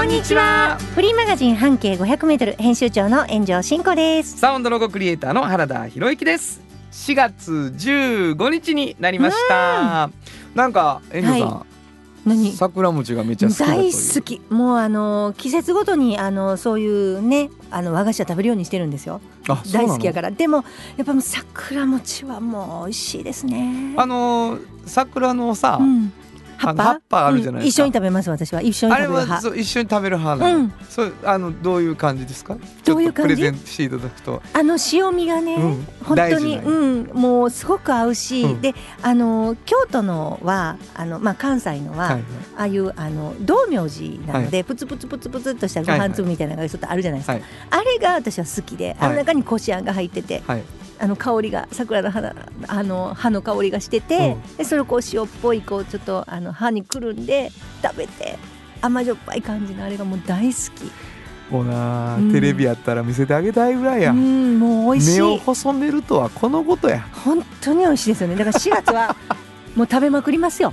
こんにちは。フリーマガジン半径 500m 編集長の炎上真子です。サウンドロゴクリエイターの原田博之です。4月15日になりました。なんか遠藤さん、何？桜餅がめっちゃ大好き。もうあの季節ごとにあのそういうねあの和菓子は食べるようにしてるんですよ。大好きやから。でもやっぱもう桜餅はもう美味しいですね。あのー桜のさ、うん、葉っぱ？っぱあるじゃないですか。うん。一緒に食べます私は。一緒にあれは食べる派そう一緒に食べる派なの、うん。そうあのどういう感じですか？どういう感じ？プレゼンしていただくと。あの塩味がね、うん。本当に、うん、もうすごく合うし、うん。であの京都のはあの、まあ、関西のは、はいはい。ああいうあの道明寺なので、プツプツプツプツっとしたご飯粒みたいなのがちょっとあるじゃないですか、はい。あれが私は好きで、あの中にこしあんが入っててはいあの香りが桜の花あの葉の香りがしてて、でそれをこう塩っぽいこうちょっとあの歯にくるんで食べて甘じょっぱい感じのあれがもう大好き。もうなあ、うん。テレビやったら見せてあげたいぐらいや、うんもう美味し目をい細めるとはこのことや。本当に美味しいですよね。だから4月はもう食べまくりますよ。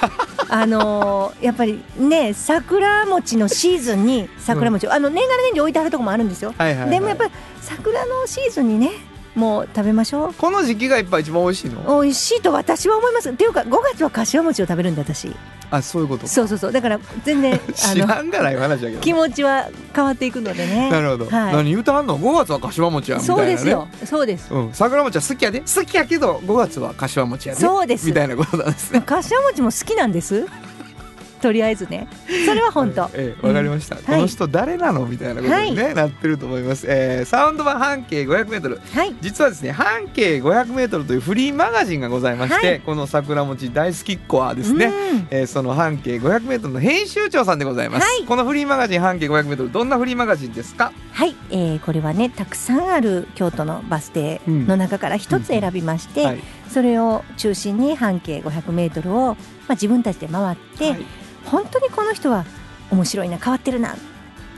あのーやっぱりね桜餅のシーズンに桜餅を、あの年がら年中置いてあるとこもあるんですよ、はいはい、はい、でもやっぱり桜のシーズンにねもう食べましょう。この時期がやっぱ一番美味しいの？美味しいと私は思います。っていうか5月は柏餅を食べるんで私。あそういうこと？そうそうそう。だから全然 あ知のらんがない話だけど。気持ちは変わっていくのでね。なるほど、はい。何言うたはんの？5月は柏餅やみたいな、ね、そうですよ。そうです。うん、桜餅は好きやで好きやけど5月は柏餅やでそうです。みたいなことなんですね。柏餅も好きなんですとりあえずね。それは本当、ええわかりました、ん。この人誰なの？みたいなことに、ねなってると思います、えーサウンド版半径 500m はい。実はですね半径 500m というフリーマガジンがございまして、はい。この桜餅大好きっ子はですね、うん。えーその半径 500m の編集長さんでございます、はい。このフリーマガジン半径 500m どんなフリーマガジンですか？はい、えーこれはねたくさんある京都のバス停の中から一つ選びまして、はい。それを中心に半径 500m を、まあ、自分たちで回って、はい本当にこの人は面白いな変わってるな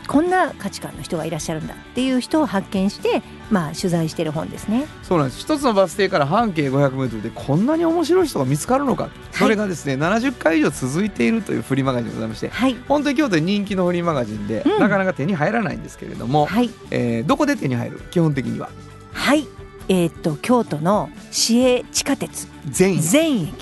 こんな価値観の人がいらっしゃるんだっていう人を発見して、まあ、取材してる本ですね。そうなんです。一つのバス停から半径 500m でこんなに面白い人が見つかるのか。それがですね、70回以上続いているというフリーマガジンでございましてはい、本当に京都で人気のフリーマガジンで、うん。なかなか手に入らないんですけれども、はい、えーどこで手に入る？基本的には。はい、えーっと京都の市営地下鉄。全駅。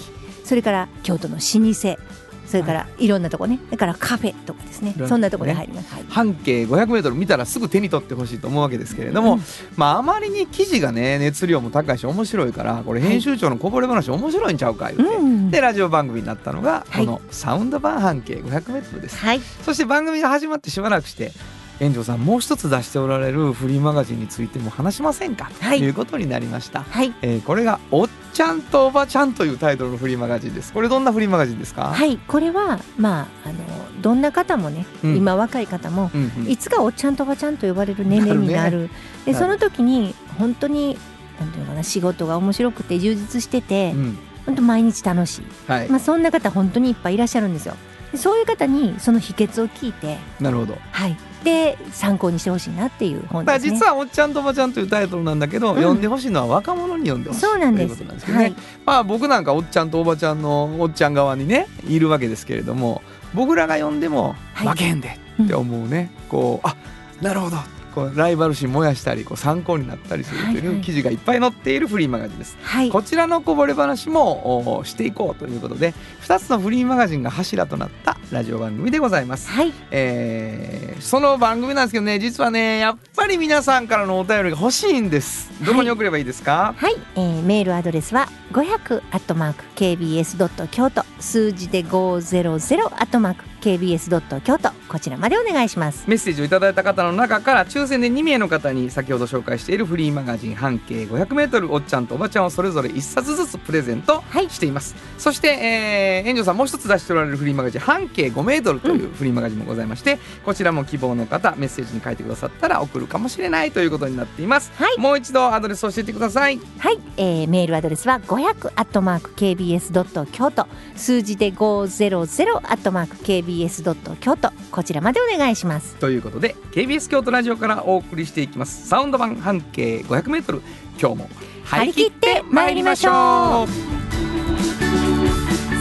それから京都の老舗それからい。ろんなとこね。だからカフェとかですね。いろんなとこね。そんなとこで入ります、はい。半径 500m 見たらすぐ手に取ってほしいと思うわけですけれども、うん。まああまりに記事がね熱量も高いし面白いからこれ編集長のこぼれ話面白いんちゃうか言うて、うん。でラジオ番組になったのがはい。このサウンド版半径 500m です、はい。そして番組が始まってしばらくして園長さんもう一つ出しておられるフリーマガジンについても話しませんか、はい。ということになりました、はい。えーこれが「おっちゃんとおばちゃん」というタイトルのフリーマガジンです。これどんなフリーマガジンですか、はい。これはまああのどんな方もね、うん。今若い方もうんうん。いつかおっちゃんとおばちゃんと呼ばれる年齢になる。なでその時に本当になんていうのかな仕事が面白くて充実してて、うん。本当毎日楽しい、はい、まあ、そんな方本当にいっぱいいらっしゃるんですよ。でそういう方にその秘訣を聞いてなるほど。はいで参考にしてほしいなっていう本ですね。実は「おっちゃんとおばちゃん」というタイトルなんだけど、うん。読んでほしいのは若者に読んでほしいそうなんですということなんです。けどね、はい。まあ僕なんかおっちゃんとおばちゃんのおっちゃん側にねいるわけですけれども僕らが読んでもはい。負けへんでって思うね、こうあなるほどこうライバル心燃やしたりこう参考になったりするとはいはい。いう記事がいっぱい載っているフリーマガジンです。はい。こちらのこぼれ話もおしていこうということで2つのフリーマガジンが柱となったラジオ番組でございます。はい。えーその番組なんですけどね実はねやっぱり皆さんからのお便りが欲しいんです。どこに送ればいいですか、はい、えーメールアドレスは500アットマーク kbs ドット京都。数字で500アットマーク KBS ドット京都こちらまでお願いします。メッセージをいただいた方の中から抽選で2名の方に先ほど紹介しているフリーマガジン半径 500m おっちゃんとおばちゃんをそれぞれ1冊ずつプレゼント。はい。しています、そして、えー、園長さんもう一つ出しておられるフリーマガジン半径 5m というフリーマガジンもございまして、こちらも希望の方メッセージに書いてくださったら送るかもしれないということになっています、はい。もう一度アドレス教えてください。はい、えーメールアドレスは500アットマーク KBS ドット京都。数字で500アットマーク KBS ドット京都こちらまでお願いします。ということで KBS 京都ラジオからお送りしていきます。サウンド版半径 500m 今日も張り切って参りましょう。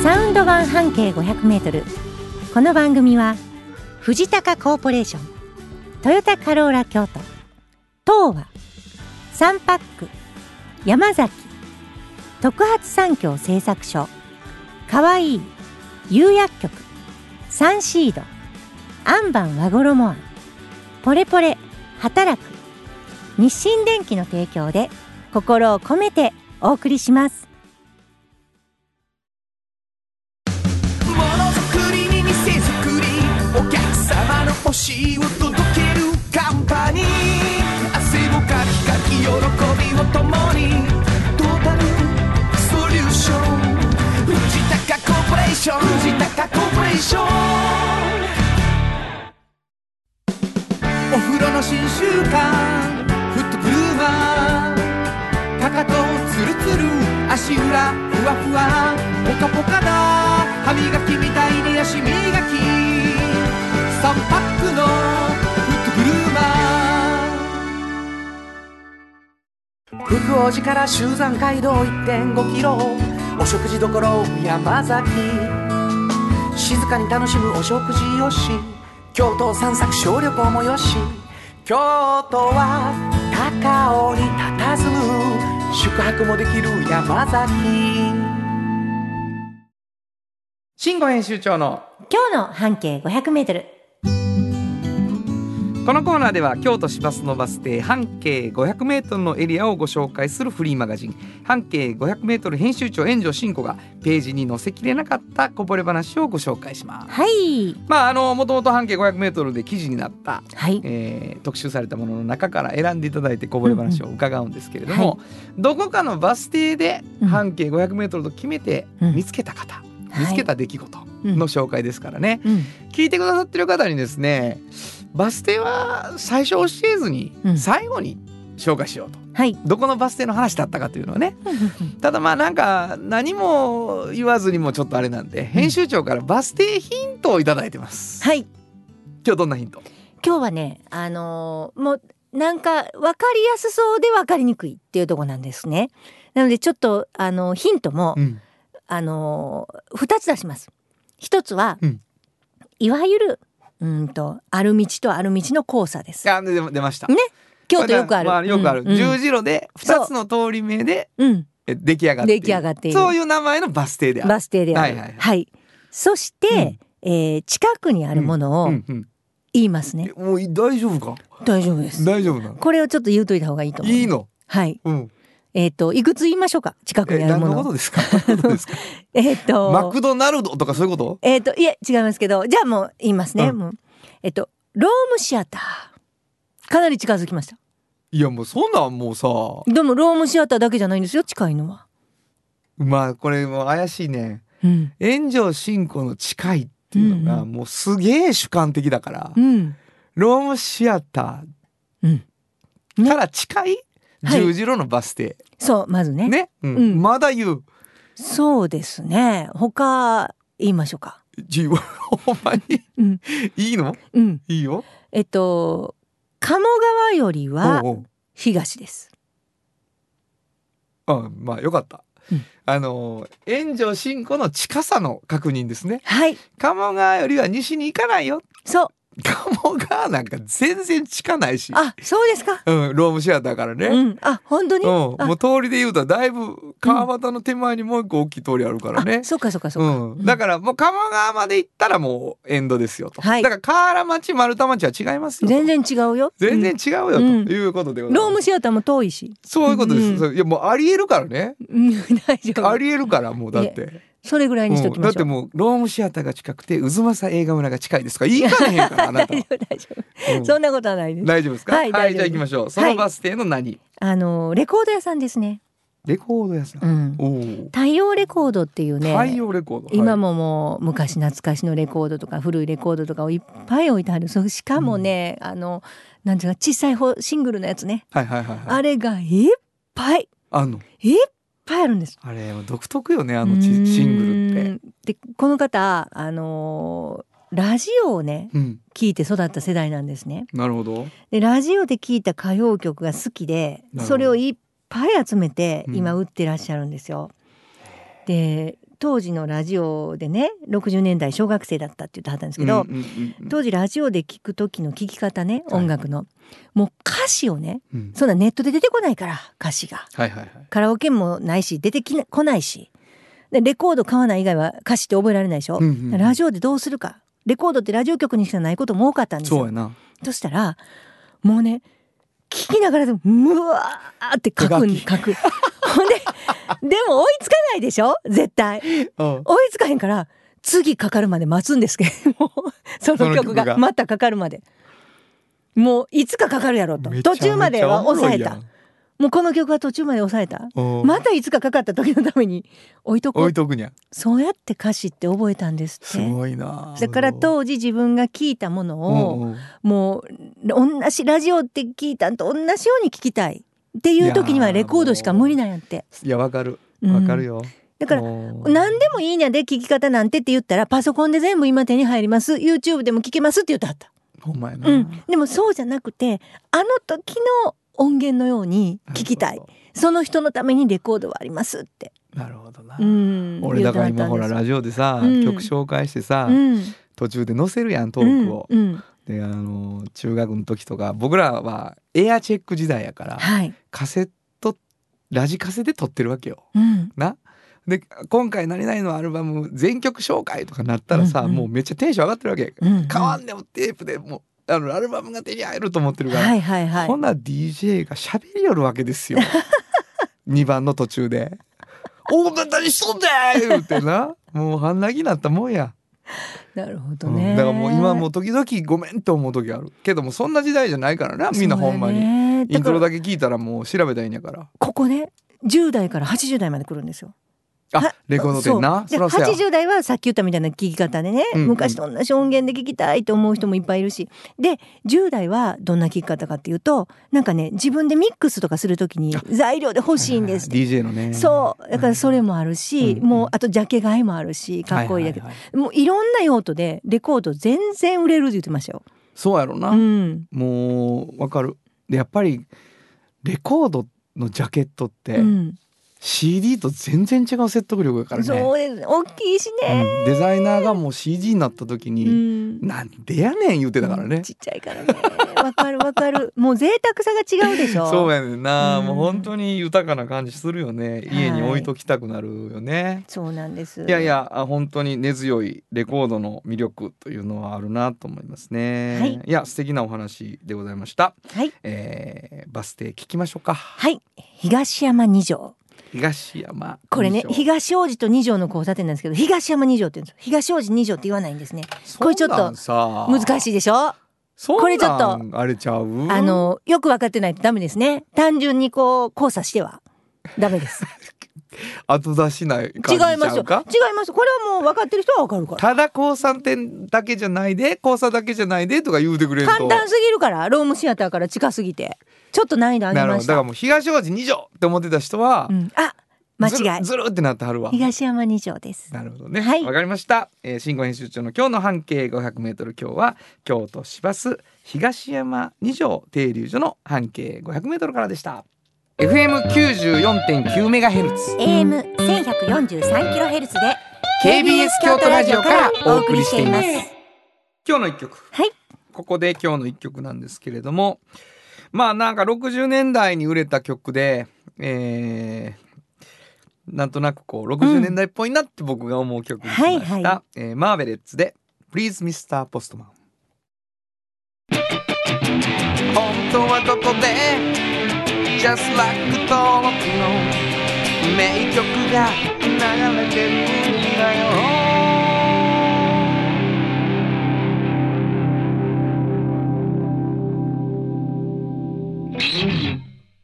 サウンド版半径500メートル。この番組は藤高コーポレーショントヨタカローラ京都東和サンパック山崎特発産業製作所かわいい釉薬局サンシードアンバン和衣。あんポレポレ働く。日清電機の提供で心を込めてお送りします。ものづくりに店づくりお客様の欲しいを届けるカンパニー。汗をかきかき喜びを共にトータルソリューション。藤高コーポレーション藤高コーポレーション。お風呂の新習慣フットブルーマーかかとツルツル足裏ふわふわポカポカだ歯磨きみたいに足磨き3パックのフットグルーマー福王寺から集山街道1.5キロお食事処山崎。静かに楽しむお食事よし。京都散策小旅行もよし。京都は高尾に佇む宿泊もできる山崎。慎吾編集長の今日の半径500メートルこのコーナーでは京都市バスのバス停半径 500m のエリアをご紹介するフリーマガジン。半径 500m 編集長炎上真子がページに載せきれなかったこぼれ話をご紹介します。はい。まああのもともと半径 500m で記事になった、はい。えー特集されたものの中から選んでいただいてこぼれ話を伺うんですけれども、どこかのバス停でうん。半径 500m と決めてうん。見つけた方、はい。見つけた出来事うんの紹介ですからね、うん。聞いてくださってる方にですねバス停は最初教えずにうん。最後に紹介しようと、はい。どこのバス停の話だったかというのはね。ただまあなんか何も言わずにもちょっとあれなんで編集長からバス停ヒントをいただいてます、はい。今日どんなヒント？今日はねあのーもうなんか分かりやすそうで分かりにくいっていうところなんですね。なのでちょっとあのヒントも、うん。あのー二つ出します。一つは、うん。いわゆるうんとある道とある道の交差です。あ出出ました。ね？京都よくある、まあ、よくある、うんうん。十字路で二つの通り目でう。んえ出来上がっている。出来上がっている。そういう名前のバス停である。バス停である。はいはいはい。そして、えー近くにあるものうをんうん言いますね、えもう大丈夫か？大丈夫です。大丈夫なの？これをちょっと言うといた方がいいと思う。いいの？はい。うんえっ、といくつ言いましょうか？近くにあるものの。ことですか？何のことですか？えっ、とマクドナルドとかそういうこと？えっ、といえ違いますけどじゃあもう言いますね、うん。もう。えっ、とロームシアター。かなり近づきました。いやもうそんなんもうさ。でもロームシアターだけじゃないんですよ近いのは。まあこれもう怪しいね。うん。炎上進行の近いっていうのがうんもうすげえ主観的だから、うん。ロームシアタうん。ーから近い？十字路のバス停、そうまずね。ね、うん。うん。まだ言う。そうですね。他言いましょうか。じ ほんまに？うん。いいの？うん。いいよ。えっと鴨川よりは東です。あまあよかった、うん。あの炎上進行の近さの確認ですね。はい。鴨川よりは西に行かないよ。そう鴨川なんか全然近ないし。あそうですか？うん、ロームシアターからね、うん。あ本当に？うん、あ。もう通りで言うとだいぶ川端の手前にもう一個大きい通りあるからね。あ、そっかそっかそっか、うん、だからもう鴨川まで行ったらもうエンドですよと、はい。だから河原町丸太町は違いますよと。全然違うよ。全然違うよとうん。いうことでロームシアターも遠いし、そういうことです、いやもうありえるからね。うん、大丈夫。ありえるからもうだってそれぐらいにしときう。んだっましてょう。もうロームシアターが近くて渦政映画村が近いですから言いかねへんからあなた 大は丈夫。大丈うん。夫。そんなことはないです。大丈夫ですか？はい大丈夫じゃあ行きましょう。そのバス停の何、あのレコード屋さんですね。レコード屋さん、うん。太陽レコードっていうね。太陽レコード。今もももう昔懐かしのレコードとか古いレコードとかをいっぱい置いてある。そうしかもね、あのなんていうか小さい方シングルのやつね、はいはいはいはい。あれがいっぱい。あんの？いっぱいあるんです。あれ独特よねあのちシングルってでこの方あのーラジオをねうん聞いて育った世代なんですね。なるほどでラジオで聞いた歌謡曲が好きでそれをいっぱい集めてうん今売ってらっしゃるんですよ。で当時のラジオでね60年代小学生だったって言ってはったんですけど、うんうんうんうん。当時ラジオで聞く時の聞き方ねはい。音楽の、もう歌詞をねうん。そんなネットで出てこないから歌詞が。はいはいはい。カラオケもないし出てきなこないし。でレコード買わない以外は歌詞って覚えられないでしょ、うんうん。ラジオでどうするか。レコードってラジオ局にしかないことも多かったんですよ。そうやな。そしたらもうね聞きながらでもうわーって書くん手書くほんででも追いつかないでしょ？絶対。うん。追いつかへんから次かかるまで待つんですけどもう その曲が。がまたかかるまで。もういつかかかるやろと。途中までは抑えた。おもうこの曲は途中まで抑えた？うんまたいつかかかった時のために置いとこう。置いとくにゃ。そうやって歌詞って覚えたんですって。すごいな。だから当時自分が聞いたものを、うんうん。もう同じラジオって聞いたんと同じように聞きたいっていう時にはレコードしか無理なんやって。いやわかる。うん。わかるよ、だから何でもいいんやで聞き方なんてって言ったらパソコンで全部今手に入ります。YouTube でも聞けますって言ってはった、ほんまやな、うん、でもそうじゃなくてあの時の音源のように聞きたい。その人のためにレコードはありますって、どなるほどな、うん、俺だから今ほらラジオでさ、うん。曲紹介してさ、うん。途中で載せるやんトークを、であの中学の時とか僕らはエアチェック時代やからはい、カセットラジカセで撮ってるわけよ。うん、な。で今回何々のアルバム全曲紹介とかなったらさ、うんうん。もうめっちゃテンション上がってるわけ、うんうん。買わんでもテープでもうあのアルバムが手に入ると思ってるから、はいはいはい。ほんなら DJ が喋りよるわけですよ。2番の途中で「おな何しとんだよ!」言ってな。もう半泣きになったもんや、なるほどうんね、だからもう今もう時々ごめんって思う時ある。けどもそんな時代じゃないからなみんなほんまに、にイントロだけ聞いたらもう調べたいんやから。ここね10代から80代まで来るんですよ。あはレコード店な？そそらそうや80代はさっき言ったみたいな聞き方でね、うんうん。昔と同じ音源で聞きたいと思う人もいっぱいいるし。で10代はどんな聞き方かっていうとなんかね自分でミックスとかするときに材料で欲しいんです DJ のね。そう。だからそれもあるし、うんもうあとジャケ買いもあるしかっこいいだけど、はははもういろんな用途でレコード全然売れるって言ってましたよ。そうやろな、うん、もうわかる。でやっぱりレコードのジャケットって、うん CD と全然違う説得力やからねそうです大きいしね。うんデザイナーがもう CD になった時うに、んなんでやねん言ってたからね、ちっちゃいからね。わかるわかる。もう贅沢さが違うでしょ。そうやねんな、うんもう本当に豊かな感じするよね家に置いときたくなるよね、そうなんです。い、やい。やあ本当に根強いレコードの魅力というのはあるなと思いますね、はいや素敵なお話でございました、はい。えーバス停聞きましょうかはい。東山二条。東山これね、東王子と二条の交差点なんですけど、東山二条って言うんですよ。東王子二条って言わないんですね。これちょっと難しいでしょ？これちょっとあれちゃう？あの、よく分かってないとダメですね。単純にこう、交差しては。ダメです。後出しない違い感じちますよ。違います。これはもう分かってる人は分かるから。ただ交差点だけじゃないで交差だけじゃないでとか言うてくれると簡単すぎるから、ロームシアターから近すぎて。ちょっと難易度上げました。だからもう東大路二条って思ってた人は、うん、あ、間ず違い。るずるってなってはるわ東山二条です。なるほどね。わ、はいかりました。えー、新語編集長の今日の半径500メートル今日は京都市バス東山二条停留所の半径500メートルからでした。FM 94.9メガヘルツ AM 1143キロヘルツで KBS 京都ラジオからお送りしています。今日の一曲。はい。ここで今日の一曲なんですけれども、まあなんか60年代に売れた曲で、えーなんとなくこう60年代っぽいなって僕が思う曲にしました。はいはえーマーベレッツで Please Mr. Postman 本当はどこで Just like 登録の名曲が流れてるんだよ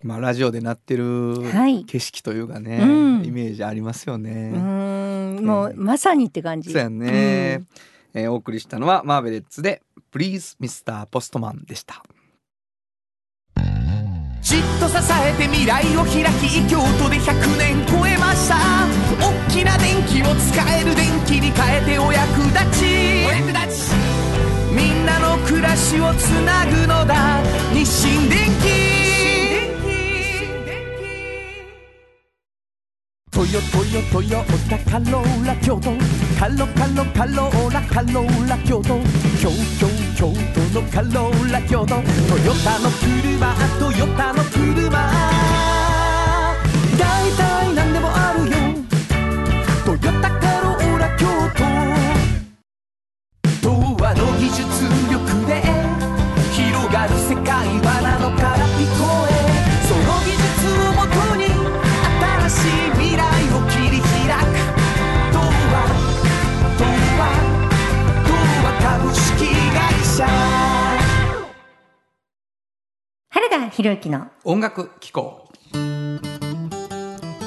まあラジオで鳴ってるはい。景色というかね、うん。イメージありますようね。ー。んもうまさにって感じ。そうやね、えーお送りしたのはマーベレッツで Please Mr. Postman でした。じっと支えて未来を開き京都で100年超えました。大きな電気を使える電気に変えてお役立ち。お役立ち。みんなの暮らしをつなぐのだ。日清電気トヨトヨトヨタカローラ京都カロカロカローラカローラ京都京京京都のカローラ京都トヨタの車トヨタの車大体何でもあるよトヨタカローラ京都童話の技術力で広がる世界はなのから社原田博之の音楽機構。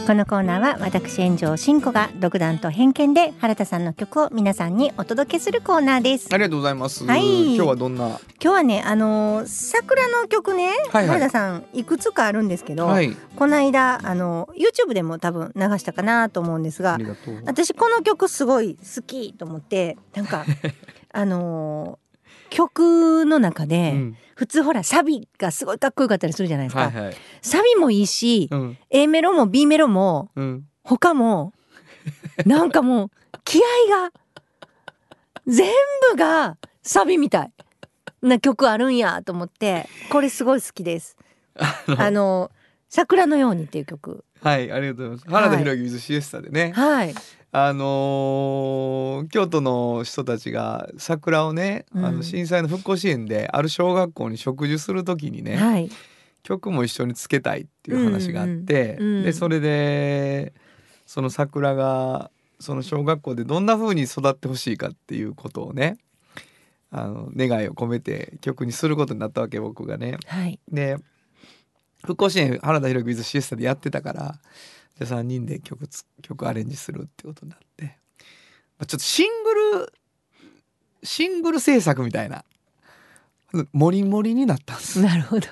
このコーナーは私炎上真子が独断と偏見で原田さんの曲を皆さんにお届けするコーナーです。ありがとうございます。はい。今日はどんな？今日はねあのー桜の曲ね、はいはい原田さんいくつかあるんですけど、はい。この間あの YouTube でも多分流したかなと思うんですあがりがとう。私この曲すごい好きと思ってなんか あのー曲の中で、うん普通ほらサビがすごいかっこよかったりするじゃないですか、はいはい。サビもいいし、うん A メロも B メロもうん。他も なんかもう気合が全部がサビみたいな曲あるんやと思ってこれすごい好きです。あの桜のようにっていう曲はいありがとうございます。原田博之 with シエスタでね。はいあのー京都の人たちが桜をね、あうん。の震災の復興支援である小学校に植樹する時にね、はい。曲も一緒につけたいっていう話があって、うんうんうん。でそれでその桜がその小学校でどんな風に育ってほしいかっていうことをねあの願いを込めて曲にすることになったわけ僕がね。はい。で復興支援原田博之 with シエスタでやってたからじゃあ3人で曲つ曲アレンジするってことになって、まあ、ちょっとシングルシングル制作みたいな。モリモリになったんです。なるほど。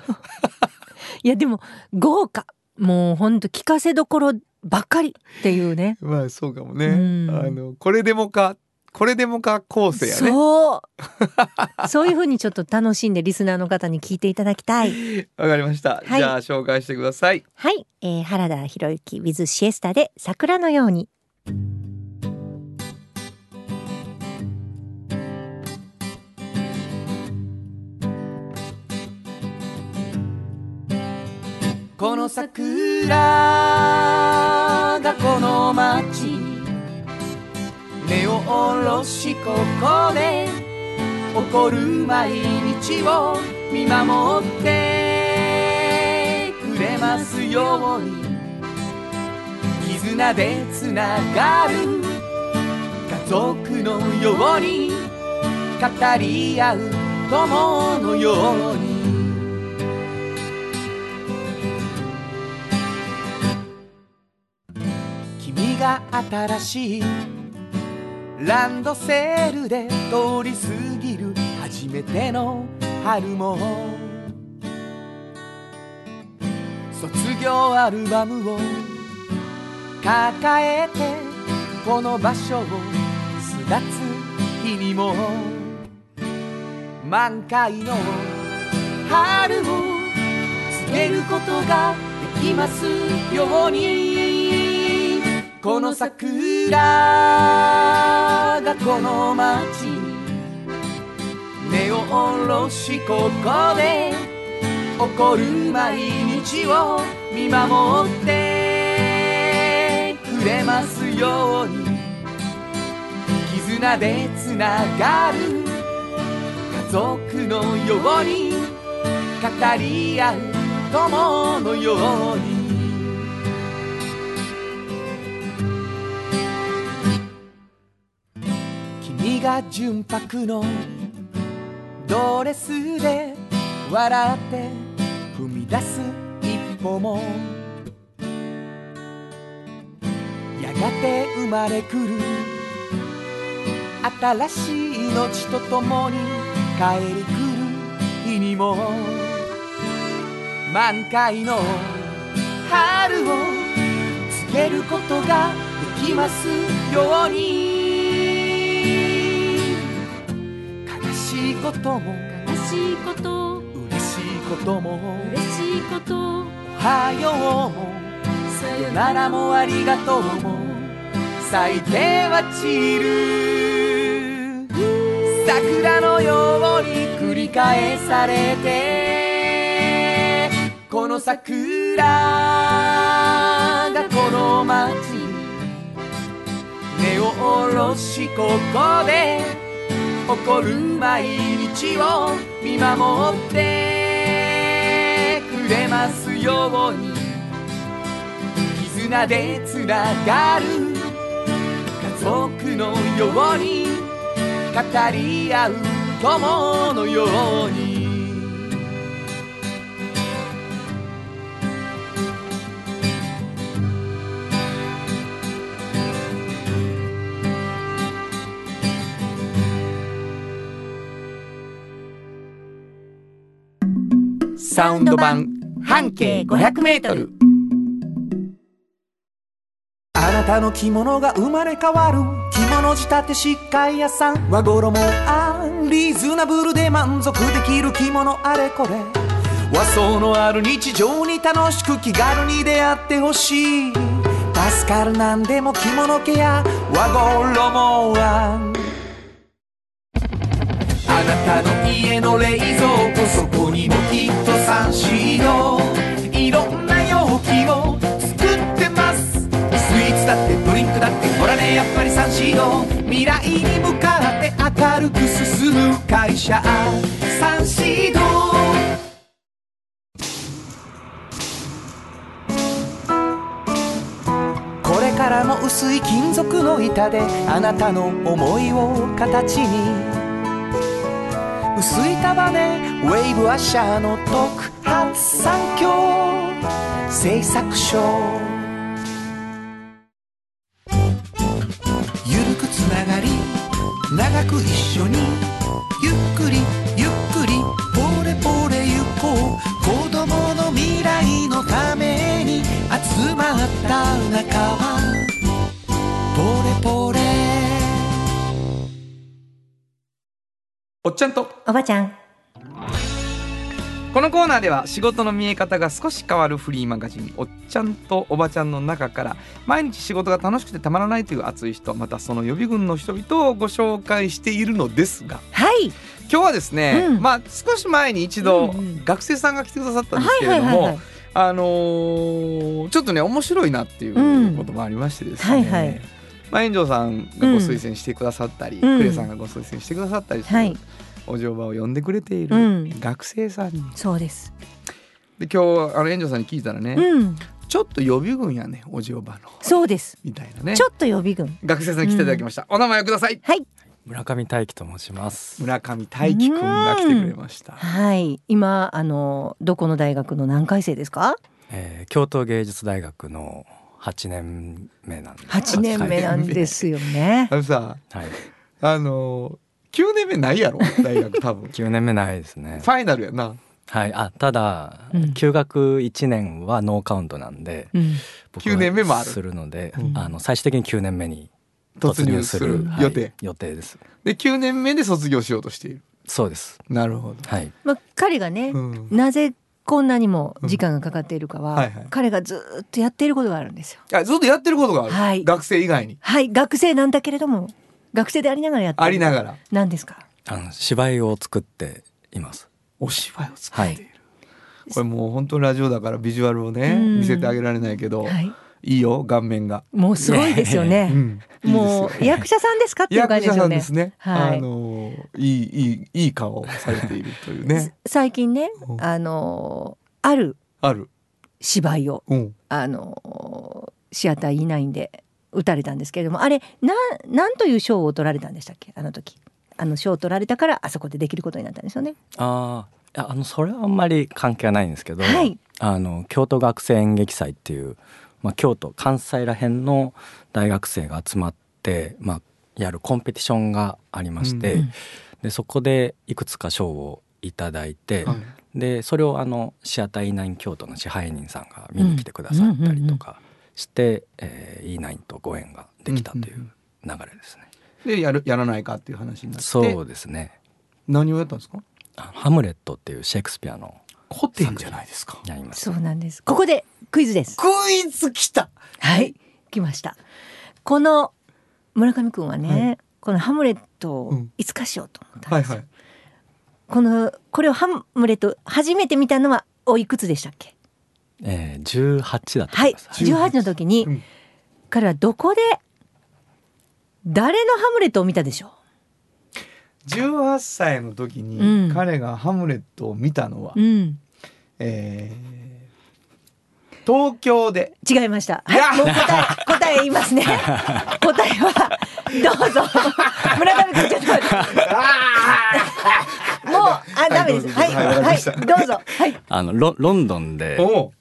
いやでも豪華。もうほんと聞かせどころばっかりっていうね。まあそうかもね。うん。あのこれでもかこれでもか構成やね。そうそういう風にちょっと楽しんでリスナーの方に聞いていただきたい わかりました。はいじゃあ紹介してください。はい、えー、原田博之 with シエスタで桜のようにこの桜がこの街に根を下ろしここで起こる毎日を見守ってくれますように。絆でつながる家族のように語り合う友のように。君が新しいランドセルで通り過ぎる初めての春も卒業アルバムを抱えてこの場所を巣立つ日にも満開の春を告げることができますようにこの桜がこの街に根を下ろしここで起こる毎日を見守ってくれますように。絆でつながる家族のように語り合う友のように。た純白の。ドレスで笑って踏み出す一歩も。やがて生まれくる。新しい命とともに帰り来る。日にも。満開の。春を告げることができますように。ことも悲しいこと嬉しいことも。嬉しいこと。おはよう。もささよならもありがとうも。咲いては散る。桜のように繰り返されて。この桜がこの街根を下ろしここで起こる毎日を見守ってくれますように。絆でつながる。家族のように。語り合う友のように。サウンド版半径500メートル。あなたの着物が生まれ変わる着物仕立て疾患屋さん和衣あリーズナブルで満足できる着物あれこれ。和装のある日常に楽しく気軽に出会ってほしい。助かるなんでも着物ケア和衣はあなたの家の冷蔵庫そこにもきっとサンシードいろんな容器を作ってます。スイーツだってドリンクだってほらねやっぱりサンシード未来に向かって明るく進む会社。サンシードこれからも薄い金属の板であなたの思いを形に薄い束ねウェーブアッシャーの特発産業製作所ゆるくつながり長く一緒にゆっくりゆっくりポレポレゆこう。子供の未来のために集まった仲間ポレポレおっちゃんと。おばちゃん。このコーナーでは仕事の見え方が少し変わるフリーマガジン「おっちゃんとおばちゃん」の中から毎日仕事が楽しくてたまらないという熱い人またその予備軍の人々をご紹介しているのですが。はい。今日はですね、うん。まあ少し前に一度うんうん。学生さんが来てくださったんですはいけれどもあのーちょっとね面白いなっていうこともありましてですね、はいはいまあ、炎上さんがご推薦してくださったり、うん。クレさんがご推薦してくださったりする、はい。お嬢場を呼んでくれているうん。学生さんに、そうです。で今日あの炎上さんに聞いたらね、うん。ちょっと予備軍やねお嬢場の。そうです。みたいなね。ちょっと予備軍。学生さんに来ていただきました、お名前をください。はい。村上大輝と申します。村上大輝くんが来てくれました。はい。今あのどこの大学の何回生ですか？えー京都芸術大学の8年目なんです。8年目なんですよねあのさはい。あのー、9年目ないやろ？大学多分 9年目ないですねフ。ァイナルやなはい。あただ、うん休学1年はノーカウントなんで、うん僕は9年目もあるするので、うんあの最終的に9年目に突突入す入するる予定、はい予定です。で9年目で卒業しようとしているそうです。なるほど、はい。まあ彼がねうん、なぜこんなにも時間がかかっているかは、うん。はいはい。彼がずっとやっていることがあるんですよ。あずっとやってることがある、はい。学生以外に？はい学生なんだけれども学生でありながらやってありながら。何ですか？あの芝居を作っています。お芝居を作っている、これもう本当にラジオだからビジュアルをねうん。見せてあげられないけど、はいいいよ顔面が、もうすごいですようね、ん、い いもう役者さんですかっていう感じですよね。さんですね、はいあのい。いいいいい顔をされているというね。最近ねうん。あのあるある、芝居をうん、あのシアターいないんで打たれたんですけれどもあれなんなんという賞を取られたんでしたっけ？あの時。あの賞を取られたからあそこでできることになったんですよね。ああいやあのそれはあんまり関係はないんですけど、はい。あの京都学生演劇祭っていう、まあ、京都関西ら辺の大学生が集まって、まあ、やるコンペティションがありまして、うんでそこでいくつか賞をいただいて、はい。でそれをあのシアター E9 京都の支配人さんが見に来てくださったりとかして、えー E9 とご縁ができたという流れですね。でやるやらないかっていう話になって。そうですね。何をやったんですか？ハムレットっていうシェイクスピアの古典じゃないですか。そうなんです。ここでクイズです。クイズきた。はい。来ました。この村上くんはね、はい。このハムレットをうん。いつかしようと思ったんです。よ。はいはい。このこれをハムレット初めて見たのはおいくつでしたっけ？えー、18だとはい。思い。ます。18の時に、うん。彼はどこで誰のハムレットを見たでしょ18歳の時にうん彼がハムレットを見たのは、う？うん。えー東京で違いました。はい、もう答え、答え言いますね。答えは、どうぞ。村上君ちょっと待って。もう、あ、ダメです。はい、はいどうぞ。はい。あのロロンドンで、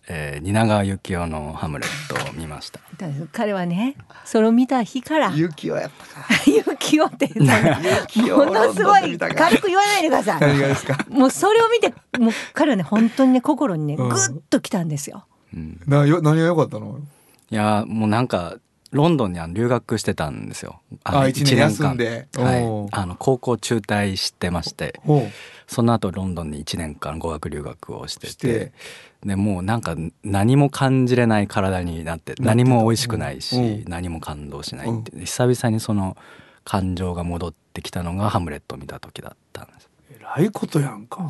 えー、蜷川幸雄のハムレットを見ました。彼はね、それを見た日から、雪をやったか。勇気をって、雪をものすごい軽く言わないでください。何がですか？もうそれを見て、もう彼はね、本当にね、心にね、うん。ぐっときたんですよ。うん、なよ何が良かったの？いやもうなんかロンドンにあの留学してたんですよ。のあ一年休んで。はい。あの高校中退してまして。ほその後ロンドンに1年間語学留学をしててして。でもうなんか何も感じれない体になってなってた。何も美味しくないし、うん。何も感動しないって、久々にその感情が戻ってきたのがハムレットを見た時だったんです。うえらいことやんか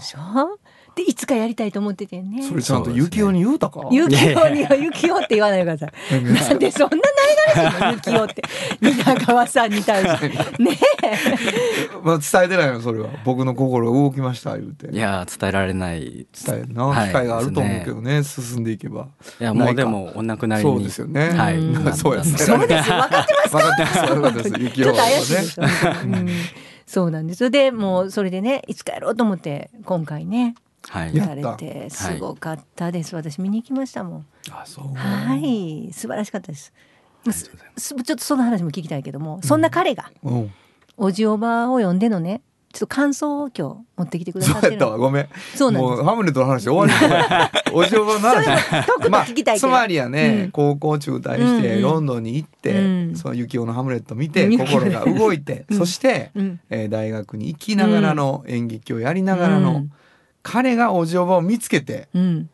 で、いつかやりたいと思っててね。それちゃんと雪男に言うたか？ゆきおにはゆきおって言わないでください。なんでそんなないがらしいのゆきおって。蜷川さんに対して。ね まあ伝えてないのそれは。僕の心が動きました言うて。いやー伝えられない。伝えるな、はい。機会があると思うけどね進んでいけば。いやないか。もうでもお亡くなりに。そうですよね。はい。うん。そうやね。そうです。よ。分かってます分か分かってます。雪ちょっと男は怪しいですね。そうなんです。でもうそれでねいつかやろうと思って今回ね。はいややられてすごかったです。私見に行きましたもん。あそう。はい。素晴らしかったです。す。すちょっとその話も聞きたいけども、そんな彼がうん。おじおばを読んでのねちょっと感想を今日持ってきてくだそうやったさってごめん。そうなんです。もう。ハムレットの話終わり おじおばの話。特に聞きたいけど。つまりやね、うん。高校中退してロンドンに行って、うん。その幸男のハムレット見てうん。心が動いて、うん。そして、うん。えー大学に行きながらの演劇をやりながらの、うん彼がおじおばを見つけてうん。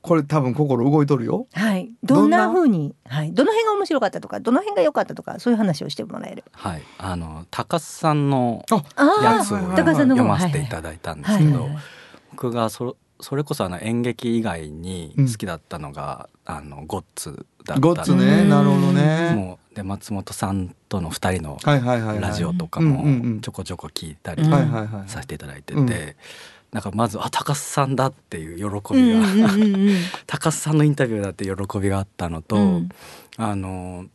これ多分心動いとるよ。はい。どんな風に、はい。どの辺が面白かったとか、どの辺が良かったとか、そういう話をしてもらえる。はいあの高須さんのああやつをはい高須さんの方読ませていただいたんですけどはいはいはい僕がそそれこそあの演劇以外に好きだったのが、あのゴッツだったゴッツうねんなるほどね。もうで松本さんとの2人の。ラジオとかうんうんうんもちょこちょこ聞いたり。させていただいてて、うんなんかまずあ高須さんだっていう喜うんびが、うんうんうん。高須さんのインタビューだって喜びがあったのと、うん。あの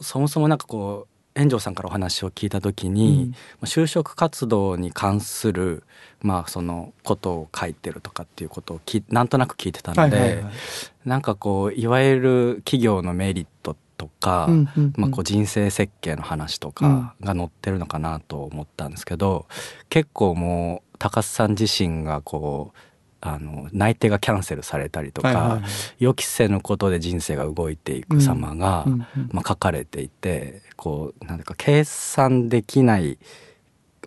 そもそもなんかこう炎上さんからお話を聞いた時に、就職活動に関するまあそのことを書いてるとかっていうことをきなんとなく聞いてたので、はいはいはい。なんかこういわゆる企業のメリットとか、うんうんうん。まあ、こう人生設計の話とかが載ってるのかなと思ったんですけど、結構もう高須さん自身がこうあの内定がキャンセルされたりとか、はいはいはい。予期せぬことで人生が動いていく様が、うんうんまあ、書かれていてこうなんていうか計算できない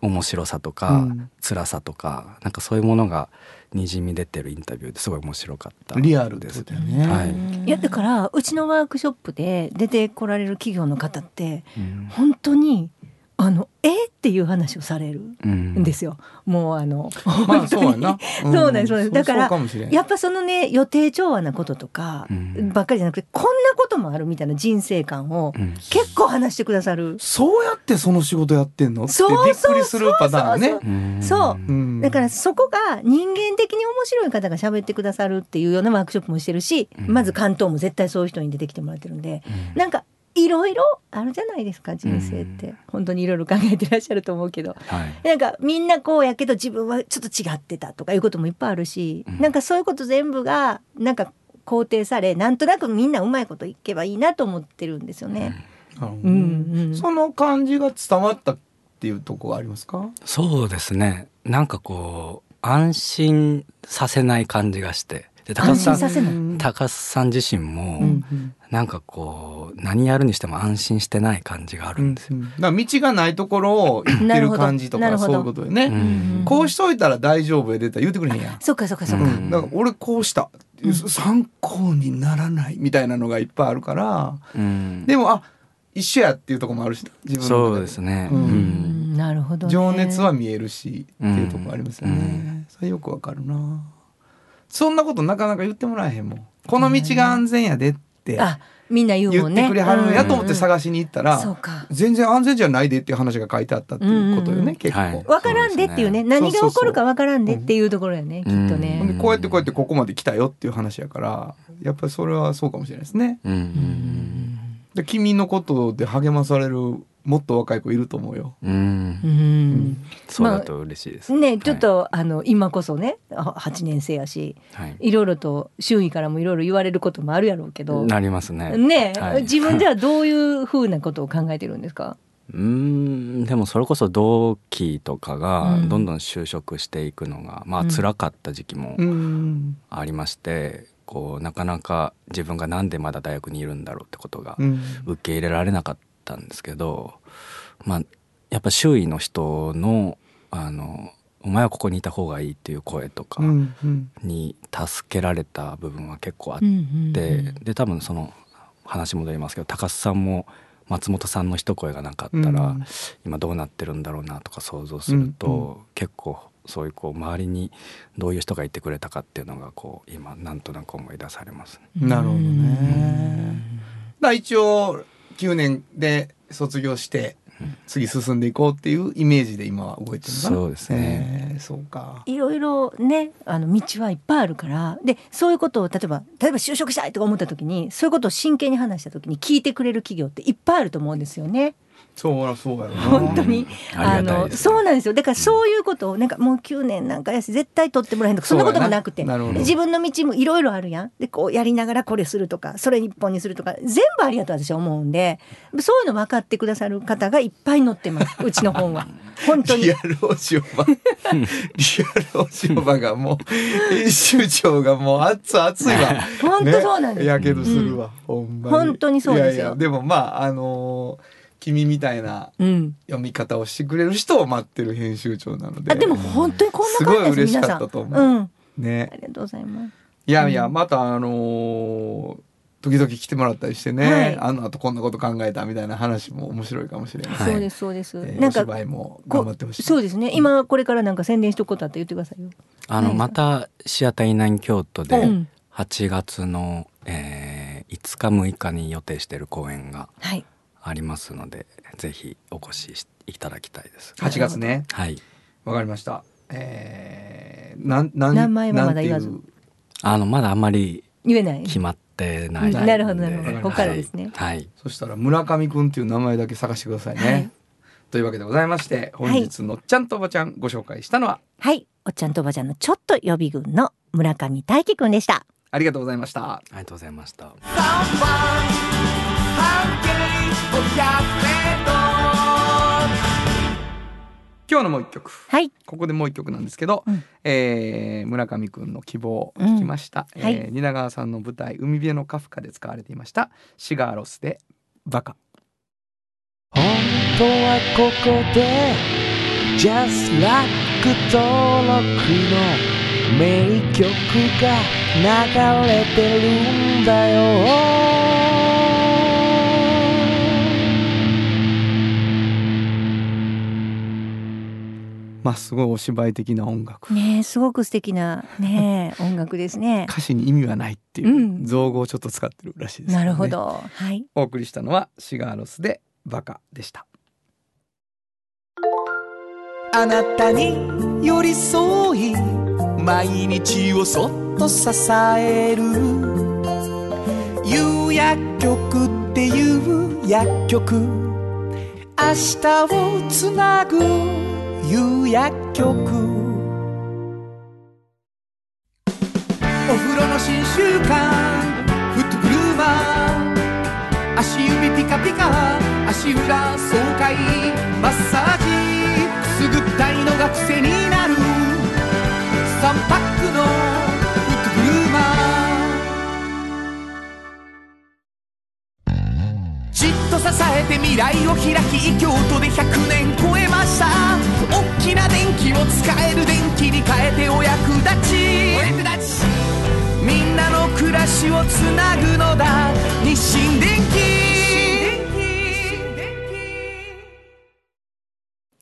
面白さとか、うん。辛さとかなんかそういうものがにじみ出てるインタビューですごい面白かったリアルですよね。はい。いやだからうちのワークショップで出てこられる企業の方ってうん。本当にあのえ？っていう話をされるうん。んですよ。もうあの まあそうやな。そうなんですそです。だからやっぱそのね予定調和なこととかうん。ばっかりじゃなくてこんなこともあるみたいな人生観をうん。結構話してくださる。そうやってその仕事やってんの？ってそうびっくりするパターンね。そう。だからそこが人間的に面白い方が喋ってくださるっていうようなワークショップもしてるし、うん。まず関東も絶対そういう人に出てきてもらってるんで、なんかいろいろあるじゃないですか人生って、うん本当にいろいろ考えてらっしゃると思うけど。はい。なんかみんなこうやけど自分はちょっと違ってたとかいうこともいっぱいあるし、うん。なんかそういうこと全部がなんか肯定されなんとなくみんなうまいこといけばいいなと思ってるんですよね。その感じが伝わったっていうところがありますか？そうですね。なんかこう安心させない感じがしてで高須さん安心させない。高須さん自身も、うんなんかこう何やるにしても安心してない感じがあるんですよ。だから道がないところを行ってる感じとかそういうことよね、うん。こうしといたら大丈夫やでたら言うてくれへんやん、そっかそっかそっか。うん、だから俺こうした、参考にならないみたいなのがいっぱいあるから。うん。でもあ一緒やっていうところもあるし自分そうですね。ううん。んうん。なるほど、ね。情熱は見えるしっていうところありますよね、それよくわかるなそんなことなかなか言ってもらえへんもん。この道が安全やでってあみんな言うもんね。言ってくれはるんやと思ってうん。探しに行ったら、そうか。全然安全じゃないでっていう話が書いてあったっていうことよね、うんうんうん。結構、はい。わからんでっていうね。何が起こるかわからんでっていうところやね、きっとね。こうやってこうやってここまで来たよっていう話やからやっぱりそれはそうかもしれないですね。うんうんで君のことで励まされるもっと若い子いると思うよ。うん。うん。うん。そうだと嬉しいです。ねちょっと、あの今こそねあ8年生やしはい、はいいろいろと周囲からもいろいろ言われることもあるやろうけどなりますね。ね、はい。自分ではどういうふうなことを考えてるんですか？うーんでもそれこそ同期とかがうん。どんどん就職していくのが、まあうん。辛かった時期もうん。ありまして、こうなかなか自分がなんでまだ大学にいるんだろうってことがうん。受け入れられなかったんですけど、まあやっぱ周囲の人のあのお前はここにいた方がいいっていう声とかうんうん。に助けられた部分は結構あっんて、で多分その話戻りますけど高須さんも松本さんの一声がなかったら、うん。今どうなってるんだろうなとか想像すると、うんう結構そういうこう周りにどういう人がいてくれたかっていうのがこう今なんとなく思い出されますね。なるほどね。一応9年で卒業して次進んでいこうっていうイメージで今は動いてるのかな。そうですね。えーそうか。いろいろねあの道はいっぱいあるからでそういうことを例えば例えば就職したいとか思った時にそういうことを真剣に話した時に聞いてくれる企業っていっぱいあると思うんですよね。そうらそうやろな。本当に、あのそうなんですよ。だからそういうことをなんかもう9年なんかやし絶対取ってもらえんとかそんなこともなくて。そうやななるほど。自分の道もいろいろあるやん。でこうやりながらこれするとかそれ一本にするとか全部ありがとう私は思うんで。そういうの分かってくださる方がいっぱい載ってます。うちの本は。本当に。リアルお塩場リアルお塩場がもう編集長がもう熱い熱いわ。本当そうなんです、やけどするわ、ほんまに。本当にそうですよ。いやいやでもまああのー君みたいなうん。読み方をしてくれる人を待ってる編集長なので。あでも本当にこんな感じですすごい嬉しかったと思う。うん。ね。ありがとうございます。いやいやまたあのー時々来てもらったりしてね、はい。あの後こんなこと考えたみたいな話も面白いかもしれない、はいそうですそうです、えーおなんか芝居も頑張ってほしい。そうですね。今これからなんか宣伝しとくことあったら言ってくださいよ。あのはいまたシアターインナイン京都でうん。8月の、えー5日6日に予定している公演がはいありますのでぜひお越ししいただきたいです。8月ね。はい。わかりました。えー、なんなん名前はまだ言わずなんていう？あのまだあんまり言えない。決まってない。うん。なるほどなるほど。ここからですね。はい、はい。そしたら村上くんっていう名前だけ探してくださいね、はい。というわけでございまして本日のちゃんとおばちゃんご紹介したのは？はい。おっちゃんとおばちゃんのちょっと予備軍の村上大輝くんでした。ありがとうございました。ありがとうございました。今日のもう一曲。はい。ここでもう一曲なんですけど、うん。えー村上くんの希望を聞きました、うん。はい。えー蜷川さんの舞台「海辺のカフカ」で使われていましたシガーロスで「バカ。本当はここで Just Like 登録の名曲が流れてるんだよまあすごいお芝居的な音楽。ねえすごく素敵なねえ 音楽ですね。歌詞に意味はないっていううん。造語をちょっと使ってるらしいですけね。なるほど。はい。お送りしたのはシガーロスで「バカ」でした。あなたに寄り添い毎日をそっと支える。釉薬局っていう薬局。明日をつなぐ夕薬局。お風呂の新習慣フットグルーマー足指ピカピカ足裏爽快。マッサージ。くすぐったいのが癖にえて未来を開き京都で100年超えました。大きな電気を使える電気に変えてお役立ち。お役立ちみんなの暮らしをつなぐのだ。日清電気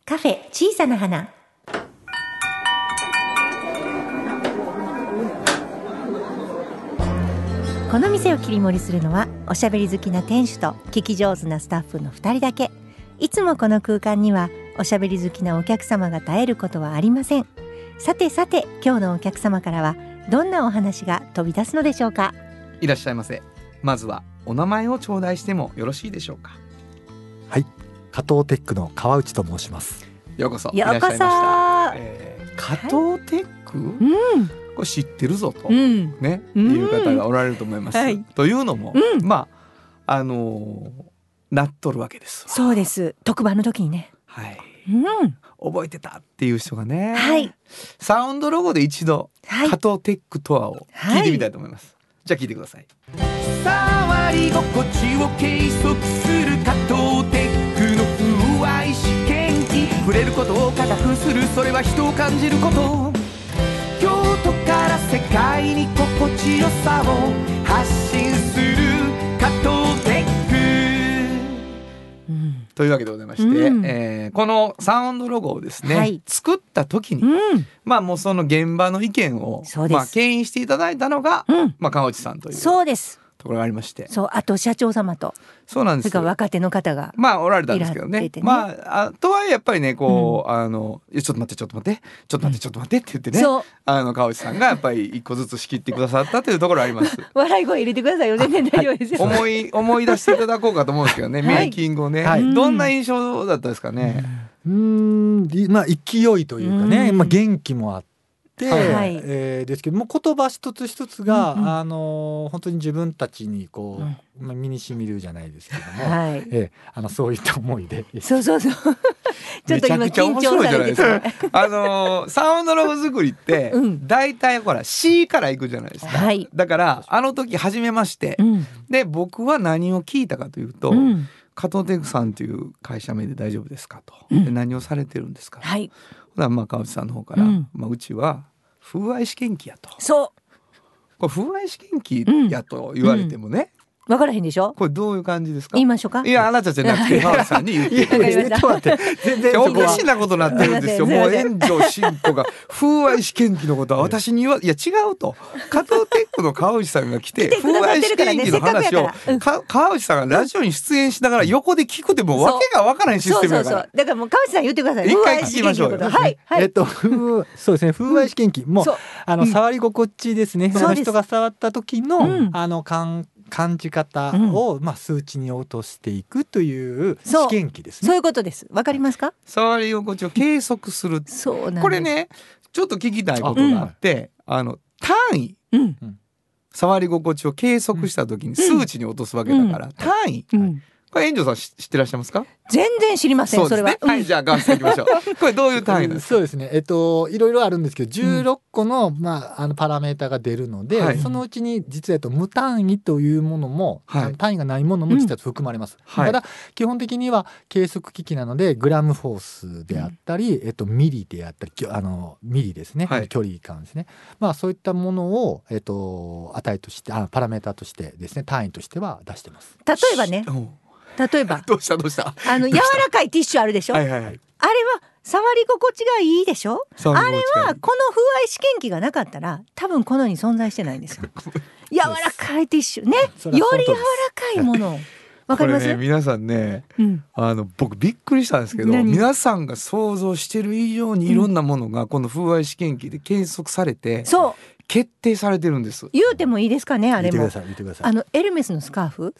カフェ小さな花。この店を切り盛りするのはおしゃべり好きな店主と聞き上手なスタッフの2人だけ。いつもこの空間にはおしゃべり好きなお客様が絶えることはありません。さてさて今日のお客様からはどんなお話が飛び出すのでしょうか？いらっしゃいませ。まずはお名前を頂戴してもよろしいでしょうか？はい、加藤テックの川内と申します。ようこそ。ようこそ。いらっしゃいました、えー、加藤テック、うんこれ知ってるぞと、うん。ね、うん。いう方がおられると思います。はい。というのも、うん。まああのーなっとるわけですわ。そうです。特番の時にね。はい。うん。覚えてたっていう人がね、はい。サウンドロゴで一度、はい。加藤テックとはを聞いてみたいと思います。じゃあ聞いてください。触り心地を計測する加藤テックの風合い試験機。触れることを科学する。それは人を感じること世界に心地よさを発信する加藤テック。うんというわけでございまして、うん。えーこのサウンドロゴをですね、はい。作った時に、うん。まあもうその現場の意見をまあ牽引していただいたのが、うん。まあ川内さんという。とそうですころがありまして、そうあと社長様と。そうなんです。よ。それから若手の方がまあおられたんですけどね。ね。まああとはやっぱりねこう、あのいやちょっと待ってちょっと待ってちょっと待ってちょっと待ってって言ってね、そう。あの川内さんがやっぱり一個ずつ仕切ってくださったというところあります。笑い声入れてくださいよ。全然大丈夫ですよ、思い思い出していただこうかと思うんですけどね、はい。メイキングをね、はい。どんな印象だったですかね。うーん、いまあ勢いというかね、うん。まあ元気もあって。はいえーですけども言葉一つ一つが、うんうん。あのー本当に自分たちにこう、うん。まあ、身にしみるじゃないですけども、はい。ええあのそういった思いで。そうそうそう。ちょっと今緊白いじゃない張されてですか。あのーサウンドロゴ作りってうん。大体ほら C から行くじゃないですか。はい。だからあの時初めまして。うん。で僕は何を聞いたかというと、うん。加藤テクさんという会社名で大丈夫ですかと、うん。で何をされてるんですか、はいほなまあ川内さんの方から、うん。まあ、うちは風合い試験機やと。そこれ風合い試験機やと言われてもね、う分からへんでしょ？これどういう感じですか？言いましょうか？いやあなたじゃなくて 川内さんに言ってちょっと待って全然おかしなことになってるんですよ。もうん炎上真子が風合い試験機のことは 私に言わいや違うと。加藤テックの川内さんが来て 風合い試験機の話を川内さんがラジオに出演しながら横で聞くてもわけがわからないシスそうそうそテムやから。うだからもう川内さん言ってください。一回聞きましょうはいはい。えっと、風そうですね。風合い試験機、もうそう。あの、うん。触り心地ですね、その人が触った時の、うん。あの感感じ方を、まあ、数値に落としていくというそう。試験機ですね。そういうことです。わかりますか？触り心地を計測する。そうなんこれねちょっと聞きたいことがあって、あの単位。うん。触り心地を計測した時に数値に落とすわけだから、単位。うんこれ炎上さん知知ってらっしゃいますか？全然知りませんそれはですね。はい、じゃあガンしていきましょう。これどういう単位ですか？そうですね。えっと、いろいろあるんですけど、16個の、まあ、あの、パラメータが出るので、はいそのうちに、実は、えっと、無単位というものも、はい単位がないものも実は含まれます。はいただ、基本的には計測機器なので、グラムフォースであったり、えっと、ミリであったり、あの、ミリですね。はい距離感ですね。まあ、そういったものを、えっと、値として、あ、パラメータとしてですね、単位としては出してます。例えばねうん例えば。どうした？どうした？あの柔らかいティッシュあるでしょ、はいはいはい。あれは触り心地がいいでしょ？あれはこの風合い試験機がなかったら多分この世に存在してないんですよ。柔らかいティッシュ。ね？より柔らかいもの。わかります、ね皆さんねうん、あの僕びっくりしたんですけど何？皆さんが想像してる以上にいろんなものがこの風合い試験機で計測されて、そう決定されてるんです。言うてもいいですかねあれも。言ってください言ってください。あのエルメスのスカーフ。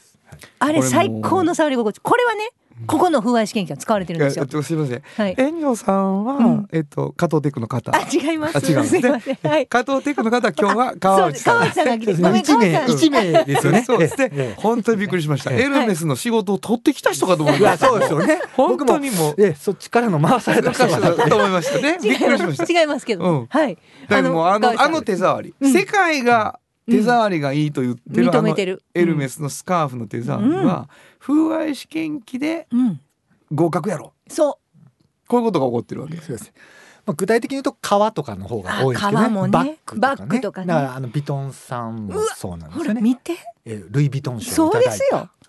あれこれも最高の触り心地。これはねここの風合い試験機が使われてるんですよ。えっとすみません。はい。炎上さんは、うん。えっと加藤テクの方。あ違います。あ違うんですはい。加藤テクの方は今日は川内さん。そう川内さんが来てごめん一名一名ですよ ね。そうですね。本当にびっくりしました。エルメスの仕事を取ってきた人かと思いました。そうですよね。本当にもう。ええそっちからの回された人が。と思いましたね。びっくりしました。違いますけど、うん。はい。だからもうあのあの手触り、うん。世界が手触りがいいと言ってるあのエルメスのスカーフの手触りは、風合い試験機でうん。合格やろ。そこういうことが起こってるわけ。ですそうですまあ、具体的に言うと革とかの方が多いですけどね。ね。バッグとかね。とかね。だからあのビトンさんもそうなんですよね。ら見て。ええルイ・ヴィトン賞そうですよ。ええ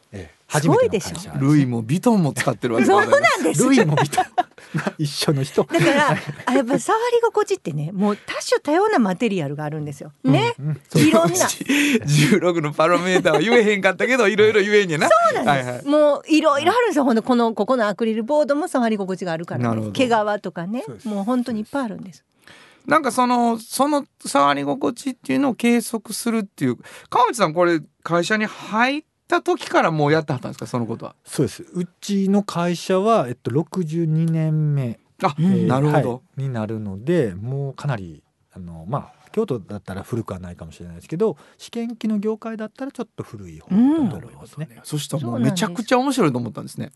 初めての会すごいでし社ルイもビトンも使ってるわけでそうなんです。ルイもビトン一緒の人。だからあやっぱ触り心地ってねもう多種多様なマテリアルがあるんですよ。ね、うん。いろんな。16のパラメーターは言えへんかったけどいろいろ言えんやな。そうなんです、もういろいろあるんですよ。ほんとこのここのアクリルボードも触り心地があるから、なるほど。ね、毛皮とかね。もう本当にいっぱいあるんです。なんかそのその触り心地っていうのを計測するっていう。川内さんこれ会社に入った時からもうやってはったんですかそのことは？そうです。うちの会社は、えっと、62年目、あ、えーなるほど、はいになるのでもうかなりあのまあ京都だったら古くはないかもしれないですけど試験機の業界だったらちょっと古い方だと思いますね。そしたらもそうめちゃくちゃ面白いと思ったんですね。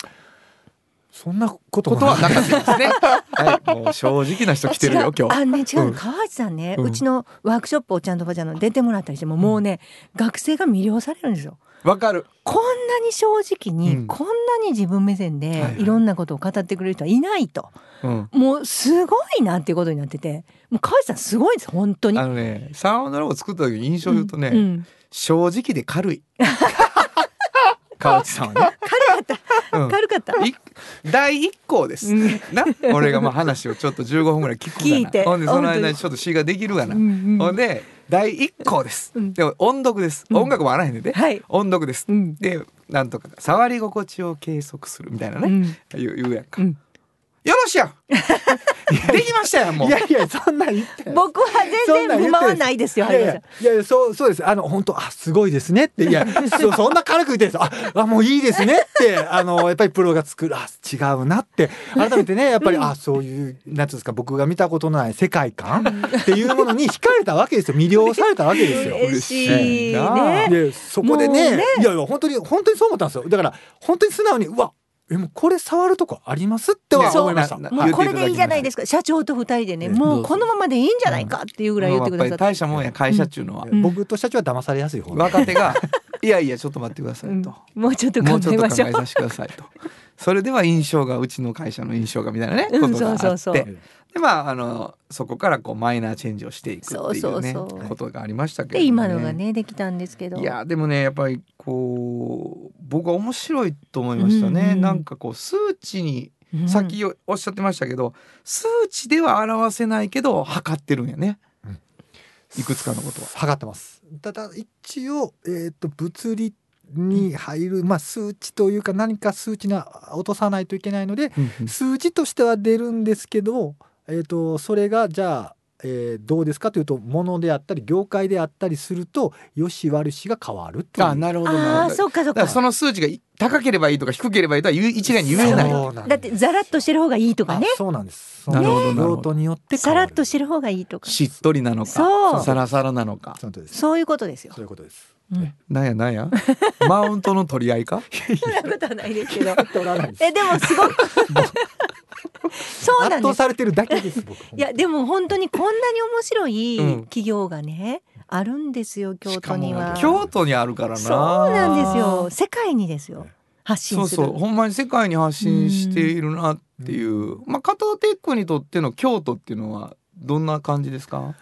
そんなことことはななかったですね。はい。もう正直な人来てるよ 今日。あのね違うの、うん。川内さんね、ううんちのワークショップをちゃんとばちゃんの出てもらったりしても、もうね学生が魅了されるんですよわかる。こんなに正直に、うん。こんなに自分目線ではいはい。いろんなことを語ってくれる人はいないと、うん。もうすごいなっていうことになっててもう川内さんすごいです本当に。あのねサウンドラボ作った時に印象を言うとね、うん。正直で軽い。川内さんはね。軽かった、うん。軽かった。い第一項です、な俺がまあ話をちょっと15分ぐらい聞くがな。聞いて。ほんでその間にちょっと詩ができるがな、うんうん。ほんで第一項です、うん。でも音読です、うん。音楽もあらへんで、はい。音読です、うん。でなんとか触り心地を計測するみたいなね、うん。言う言うやんか、うんよろしやん。できましたやんもう。いやいやそんなん言ってない僕は全然不満はないですよい。やいやいやいやそうそうです。あの本当あすごいですねって。いや そそんな軽く言ってです。ああもういいですねって。あのやっぱりプロが作るあ違うなって。改めてねやっぱり、あそういうなんていうんですか僕が見たことのない世界観っていうものに惹かれたわけですよ。魅了されたわけですよ。嬉しいね。でそこでねね。いやいや本当に本当にそう思ったんですよ。だから本当に素直にうわえもうこれ触るとこありますってはそう。思いました。なもうこれでいいじゃないですか。社長と二人でね。ねもうこのままでいいんじゃないかっていうぐらい言ってくださって。やっぱり大したもんや。会社っちゅうのは、ん僕と社長は騙されやすい方若手が「いやいやちょっと待ってくださうん。いと」もうちょっと考もうちょっと考えましょうえさせてくださいと。それでは印象がうちの会社の印象がみたいなね、うん。ことがあって。そうそうそうでまああのそこからこうマイナーチェンジをしていくっていうねそうそうそう。ことがありましたけど、で今のがねできたんですけど。いやでもねやっぱりこう僕は面白いと思いましたね、うんうんなんかこう数値にうん。さっきおっしゃってましたけど、数値では表せないけど測ってるんやね、うん。いくつかのことは。測ってます。ただ一応、えー、と物理に入る、まあ、数値というか何か数値には落とさないといけないので数字としては出るんですけど、えー、とそれがじゃあ、えーどうですかというとものであったり業界であったりするとよし悪しが変わるっていう。あなるほどなるああほどそうかそうか。だからその数値が高ければいいとか低ければいいとは一概に言えない。だってザラッとしてる方がいいとかね。あそうなんです。なるほど用途によってさらっとしてる方がいいとか。しっとりなのかそう。サラサラなのか。そういうことです。よ。そういうことです。うん。なんやなんや？マウントの取り合いか？そんなことはないですけど。取らないですえでもすごく。そうなんです。圧倒されてるだけです僕いやでも本当にこんなに面白うん。い企業がね、あるんですよ京都には。京都にあるからな。そうなんですよ。世界にですよ。発信する。そうそう。ほんまに世界に発信しているなっていう、まあ加藤テックにとっての京都っていうのはどんな感じですか？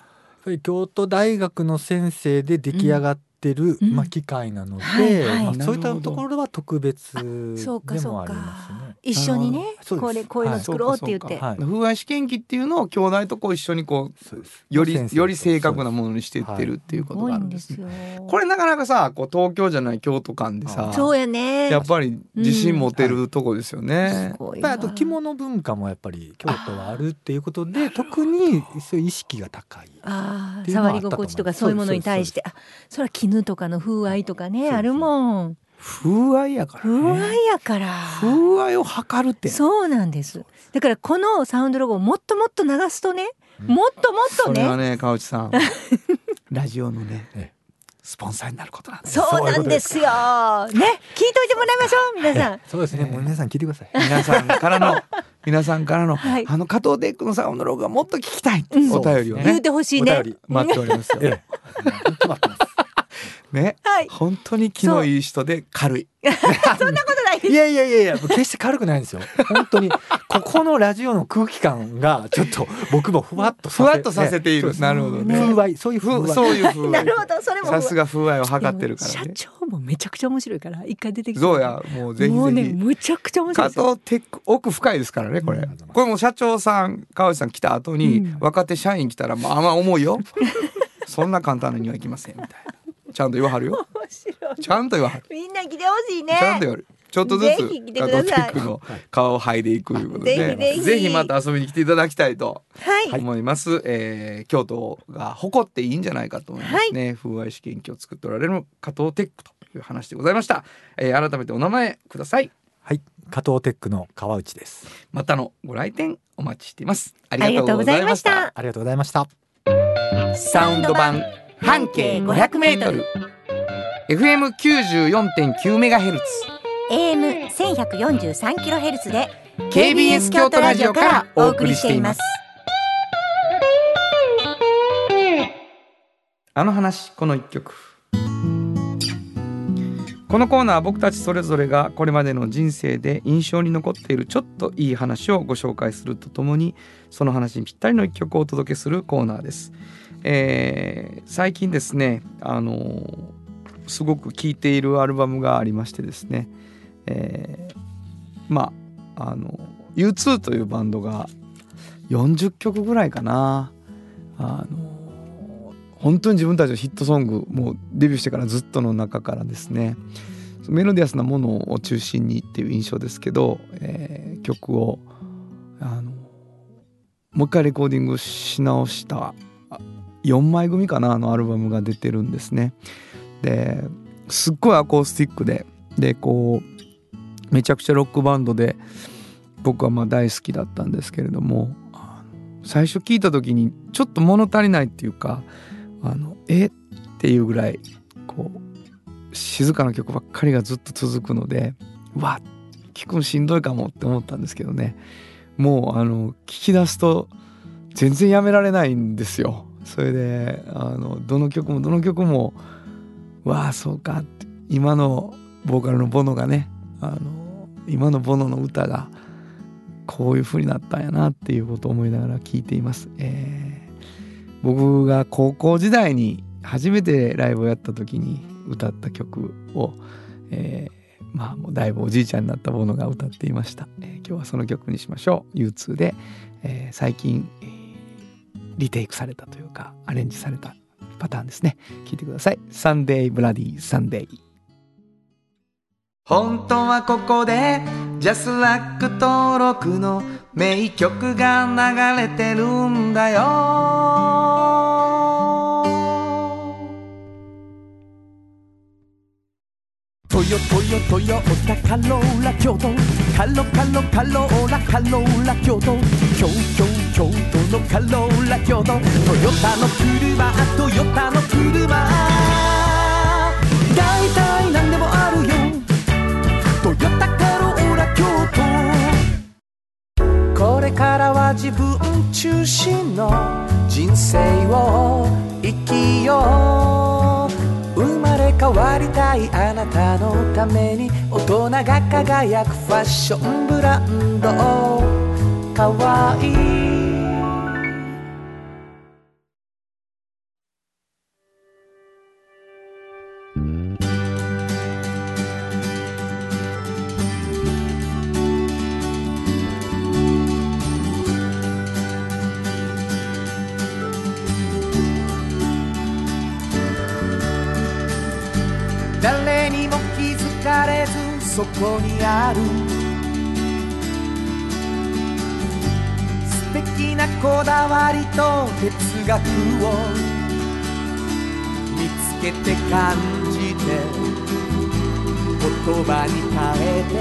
京都大学の先生で出来上がってる、うん。まあ、機会なので、はいはい。まあ、そういったところは特別でそうかそうもありますか。ね。一緒にねこれこういうの作ろうって言って、風合い。試験機っていうのを兄弟とこう一緒にこそうよりより正確なものにしていってるっていうことがあるんですね。ですよ。これなかなかさこう東京じゃない京都間でさそうやね。やっぱり自信持てるとこですよね。あと着物文化もやっぱり京都はあるっていうことで特にそういう意識が高い。あ触り心地とかそういうものに対して。あそれは絹とかの風合いとかねあるもん風合いやから風合ね。いやから。風合いを測るって。そうなんです。だからこのサウンドロゴをもっともっと流すとねうん。もっともっとね。それはね川内さん。ラジオのねえスポンサーになることなんです。そうなんですよ。ね聞いといてもらいましょう。皆さん。そうですね。もう皆さん聞いてください。皆さんからの 皆さんからの、はい。あの加藤テックのサウンドロゴがもっと聞きたいって。うん。お便りをね。言うてほしいね。お便り待っておりますよ。ええ。決まってます。ね、はい。本当に気のいい人で軽い。そんなことないいやいやいやいや、決して軽くないんですよ。本当にここのラジオの空気感がちょっと僕もふわっとさせふわっとさせている。なるほどね。風合いそういう風合ふい。そういう風合ないるほどそれも。さすが風合いを測ってるから社ね。長もめちゃくちゃ面白いから一回出てきて。そうや。もうぜひもうね。むちゃくちゃ面白い。加ですよ藤テック奥深いですからね。これこれもう社長さん川内さん来た後に、うん。若手社員来たらまあまあ重いよ。そんな簡単にはいきませんみたいなちゃんと言わはるよ。面白い。ちゃんと言わはる。みんな来てほしいね。ちゃんと言わはる。ちょっとずつぜひ来てください。加藤テックの顔を剥いでいくということで。ぜひぜひ。ぜひまた遊びに来ていただきたいとはい、思います、えー京都が誇っていいんじゃないかと思いますね、風合い試験機を作っておられる加藤テックという話でございました、えー改めてお名前ください。はい、加藤テックの川内です。またのご来店お待ちしています。あありがとうございました。ありがとうございました。サウンド版半径500メートル。FM 94.9メガヘルツ。AM 千百四十三キロヘルツで KBS 京都ラジオからお送りしています。あの話この一曲。このコーナーは僕たちそれぞれがこれまでの人生で印象に残っているちょっといい話をご紹介するとともにその話にぴったりの一曲をお届けするコーナーです。えー最近ですねあのーすごく聴いているアルバムがありましてですね、えーまああの U2 というバンドが40曲ぐらいかな。あの本当に自分たちのヒットソングもうデビューしてからずっとの中からですねメロディアスなものを中心にっていう印象ですけど、えー曲をあのもう一回レコーディングし直した4枚組かなのアルバムが出てるんですね。ですっごいアコースティックででこうめちゃくちゃロックバンドで僕はまあ大好きだったんですけれども最初聞いた時にちょっと物足りないっていうかあのえ？っていうぐらいこう静かな曲ばっかりがずっと続くのでうわ聞くのしんどいかもって思ったんですけどねもうあの聞き出すと全然やめられないんですよ。それであのどの曲もどの曲もわあそうかって今のボーカルのボノがねあの今のボノの歌がこういう風になったんやなっていうことを思いながら聞いています。えー僕が高校時代に初めてライブをやった時に歌った曲を、えーまあもうだいぶおじいちゃんになったボノが歌っていました。えー今日はその曲にしましょう。U2 で、えー最近、えーリテイクされたというかアレンジされたパターンですね。聞いてください。 Sunday Bloody Sunday。本当はここで JASRAC 登録の名曲が流れてるんだよトヨトヨトヨタカローラ京都カロカロカローラカローラ京都京京京都のカローラ京都トヨタの車トヨタの車大体何でもあるよトヨタカローラ京都これからは自分中心の人生を生きよう変わりたいあなたのために大人が輝くファッションブランド。かわいい。底にある。素敵なこだわりと哲学を見つけて感じて言葉に変えて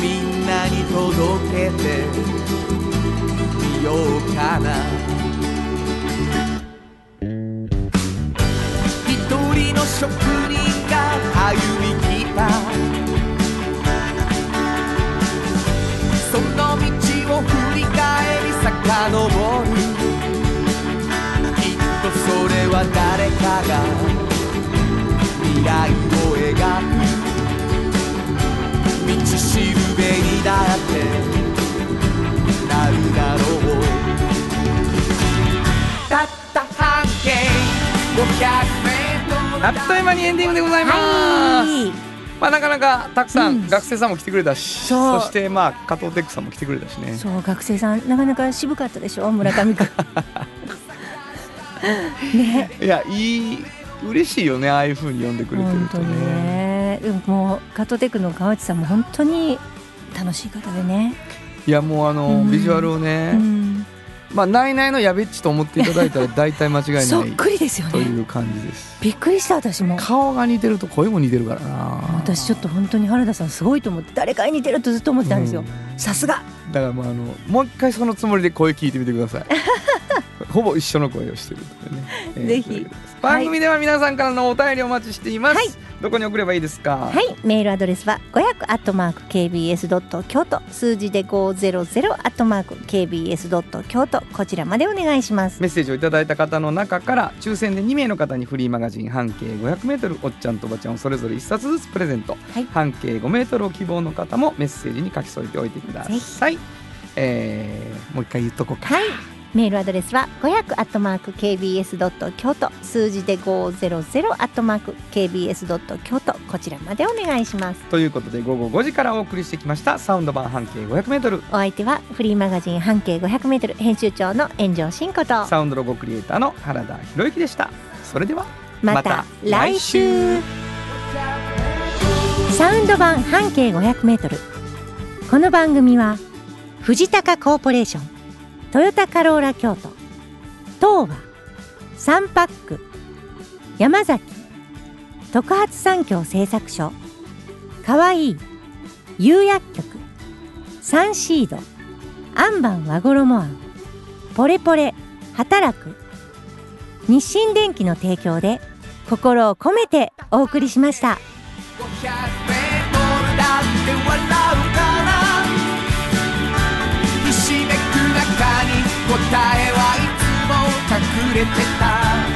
みんなに届けてみようかな。一人の職人が歩み来たその道を振り返り遡る。きっとそれは誰かが。未来を描く。道しるべにだって。なるだろう。たった半径500メートルあっという間にエンディングでございます、はいまあなかなかたくさん、うん。学生さんも来てくれたしそう。そしてまあ加藤テックさんも来てくれたしね。そう学生さんなかなか渋かったでしょ？村上君。ね。いやいい嬉しいよねああいう風に呼んでくれてるとね。ね。でももうカットテクの川内さんも本当に楽しい方でね、いやもうあの、うん。ビジュアルをね、うん、まあないないのやべっちと思っていただいたら大体間違いない そっくりですよね。という感じです。びっくりした私も。顔が似てると声も似てるからな。私ちょっと本当に原田さんすごいと思って誰かに似てるとずっと思ってたんですよ。うん。さすが。だからもうあのもう一回そのつもりで声聞いてみてください。ほぼ一緒の声をしてるね、えーぜひ。ということです。番組では皆さんからのお便りお待ちしています、はいどこに送ればいいですか？はいメールアドレスは500アットマーク KBS ドット京都。数字で500アットマーク KBS ドット京都。こちらまでお願いします。メッセージをいただいた方の中から抽選で2名の方にフリーマガジン半径 500m おっちゃんとおばちゃんをそれぞれ1冊ずつプレゼント、はい。半径 5m を希望の方もメッセージに書き添えておいてください、えーもう一回言っとこうか、はいメールアドレスは500アットマーク KBS ドット京都数字で500アットマーク KBS ドット京都こちらまでお願いします。ということで午後5時からお送りしてきましたサウンド版半径 500m お相手はフリーマガジン半径 500m 編集長の炎上真子と。サウンドロゴクリエイターの原田博之でした。それではまた来週。サウンド版半径 500m この番組は藤高コーポレーショントヨタカローラ京都。東和。サンパック。山崎。特発産業製作所。かわい。い釉薬局。サンシード。アンバン和衣あんポレポレ。働く。日清電機の提供で心を込めてお送りしました。500メートルだって笑うか答えはいつも隠れてた。